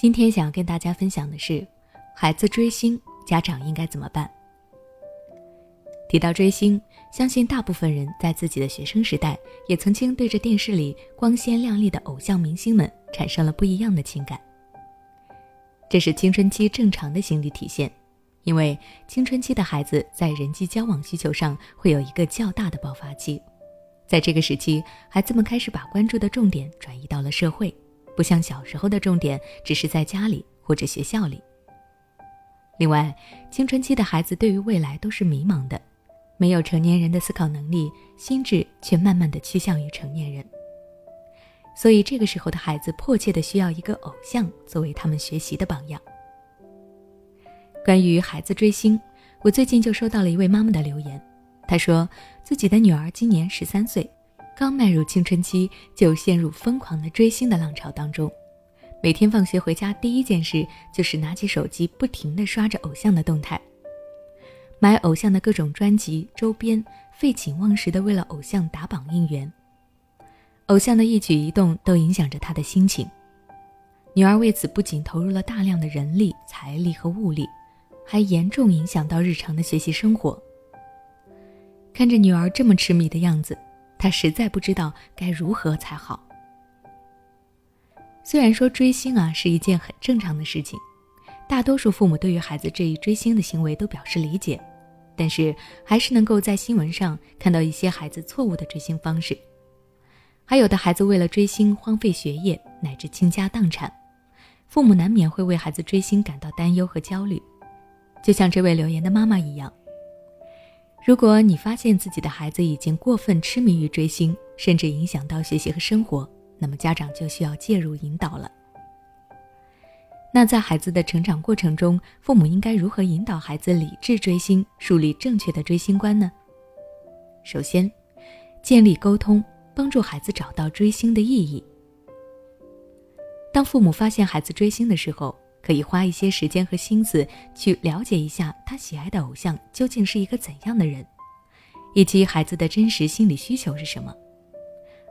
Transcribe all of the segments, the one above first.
今天想要跟大家分享的是，孩子追星，家长应该怎么办？提到追星，相信大部分人在自己的学生时代，也曾经对着电视里光鲜亮丽的偶像明星们产生了不一样的情感。这是青春期正常的心理体现，因为青春期的孩子在人际交往需求上会有一个较大的爆发期，在这个时期，孩子们开始把关注的重点转移到了社会，不像小时候的重点只是在家里或者学校里。另外，青春期的孩子对于未来都是迷茫的。没有成年人的思考能力，心智却慢慢的趋向于成年人。所以这个时候的孩子迫切的需要一个偶像作为他们学习的榜样。关于孩子追星，我最近就收到了一位妈妈的留言，她说自己的女儿今年十三岁，刚迈入青春期就陷入疯狂的追星的浪潮当中，每天放学回家第一件事就是拿起手机不停的刷着偶像的动态。买偶像的各种专辑周边，废寝忘食的为了偶像打榜应援。偶像的一举一动都影响着他的心情。女儿为此不仅投入了大量的人力、财力和物力，还严重影响到日常的学习生活。看着女儿这么痴迷的样子，他实在不知道该如何才好。虽然说追星啊是一件很正常的事情，大多数父母对于孩子这一追星的行为都表示理解。但是还是能够在新闻上看到一些孩子错误的追星方式，还有的孩子为了追星荒废学业乃至倾家荡产，父母难免会为孩子追星感到担忧和焦虑。就像这位留言的妈妈一样，如果你发现自己的孩子已经过分痴迷于追星，甚至影响到学习和生活，那么家长就需要介入引导了。那在孩子的成长过程中，父母应该如何引导孩子理智追星，树立正确的追星观呢？首先，建立沟通，帮助孩子找到追星的意义。当父母发现孩子追星的时候，可以花一些时间和心思去了解一下他喜爱的偶像究竟是一个怎样的人，以及孩子的真实心理需求是什么。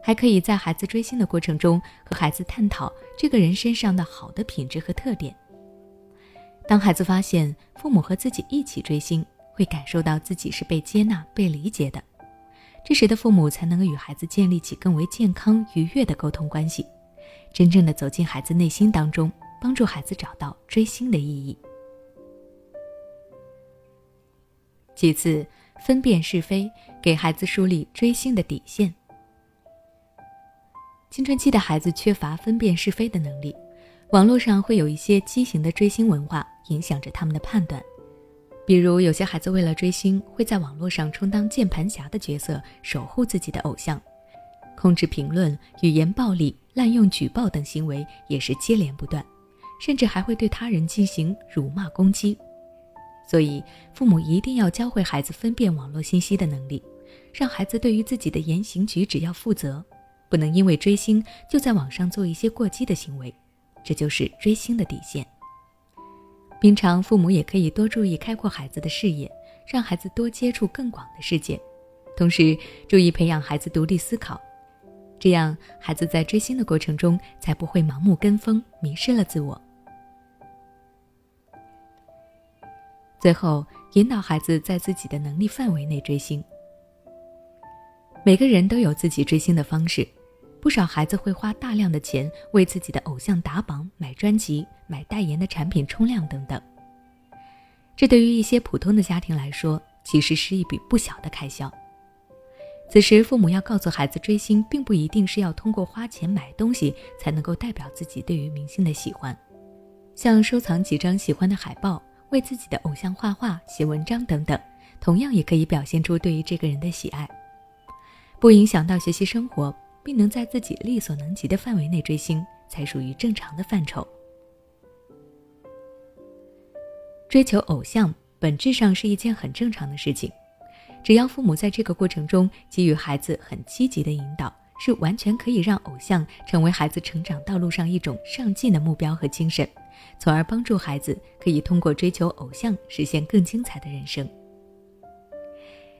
还可以在孩子追星的过程中和孩子探讨这个人身上的好的品质和特点。当孩子发现父母和自己一起追星，会感受到自己是被接纳、被理解的，这时的父母才能够与孩子建立起更为健康、愉悦的沟通关系，真正的走进孩子内心当中，帮助孩子找到追星的意义。其次，分辨是非，给孩子树立追星的底线。青春期的孩子缺乏分辨是非的能力，网络上会有一些畸形的追星文化影响着他们的判断。比如，有些孩子为了追星，会在网络上充当键盘侠的角色，守护自己的偶像，控制评论、语言暴力、滥用举报等行为也是接连不断，甚至还会对他人进行辱骂攻击。所以，父母一定要教会孩子分辨网络信息的能力，让孩子对于自己的言行举止要负责。不能因为追星就在网上做一些过激的行为，这就是追星的底线。平常父母也可以多注意开阔孩子的视野，让孩子多接触更广的世界，同时注意培养孩子独立思考，这样孩子在追星的过程中才不会盲目跟风，迷失了自我。最后，引导孩子在自己的能力范围内追星。每个人都有自己追星的方式。不少孩子会花大量的钱为自己的偶像打榜、买专辑、买代言的产品冲量等等。这对于一些普通的家庭来说，其实是一笔不小的开销。此时，父母要告诉孩子，追星并不一定是要通过花钱买东西才能够代表自己对于明星的喜欢。像收藏几张喜欢的海报、为自己的偶像画画、写文章等等，同样也可以表现出对于这个人的喜爱，不影响到学习生活。并能在自己力所能及的范围内追星，才属于正常的范畴。追求偶像本质上是一件很正常的事情，只要父母在这个过程中给予孩子很积极的引导，是完全可以让偶像成为孩子成长道路上一种上进的目标和精神，从而帮助孩子可以通过追求偶像实现更精彩的人生。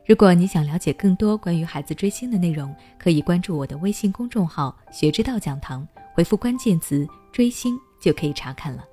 如果你想了解更多关于孩子追星的内容，可以关注我的微信公众号“学之道讲堂”，回复关键词“追星”就可以查看了。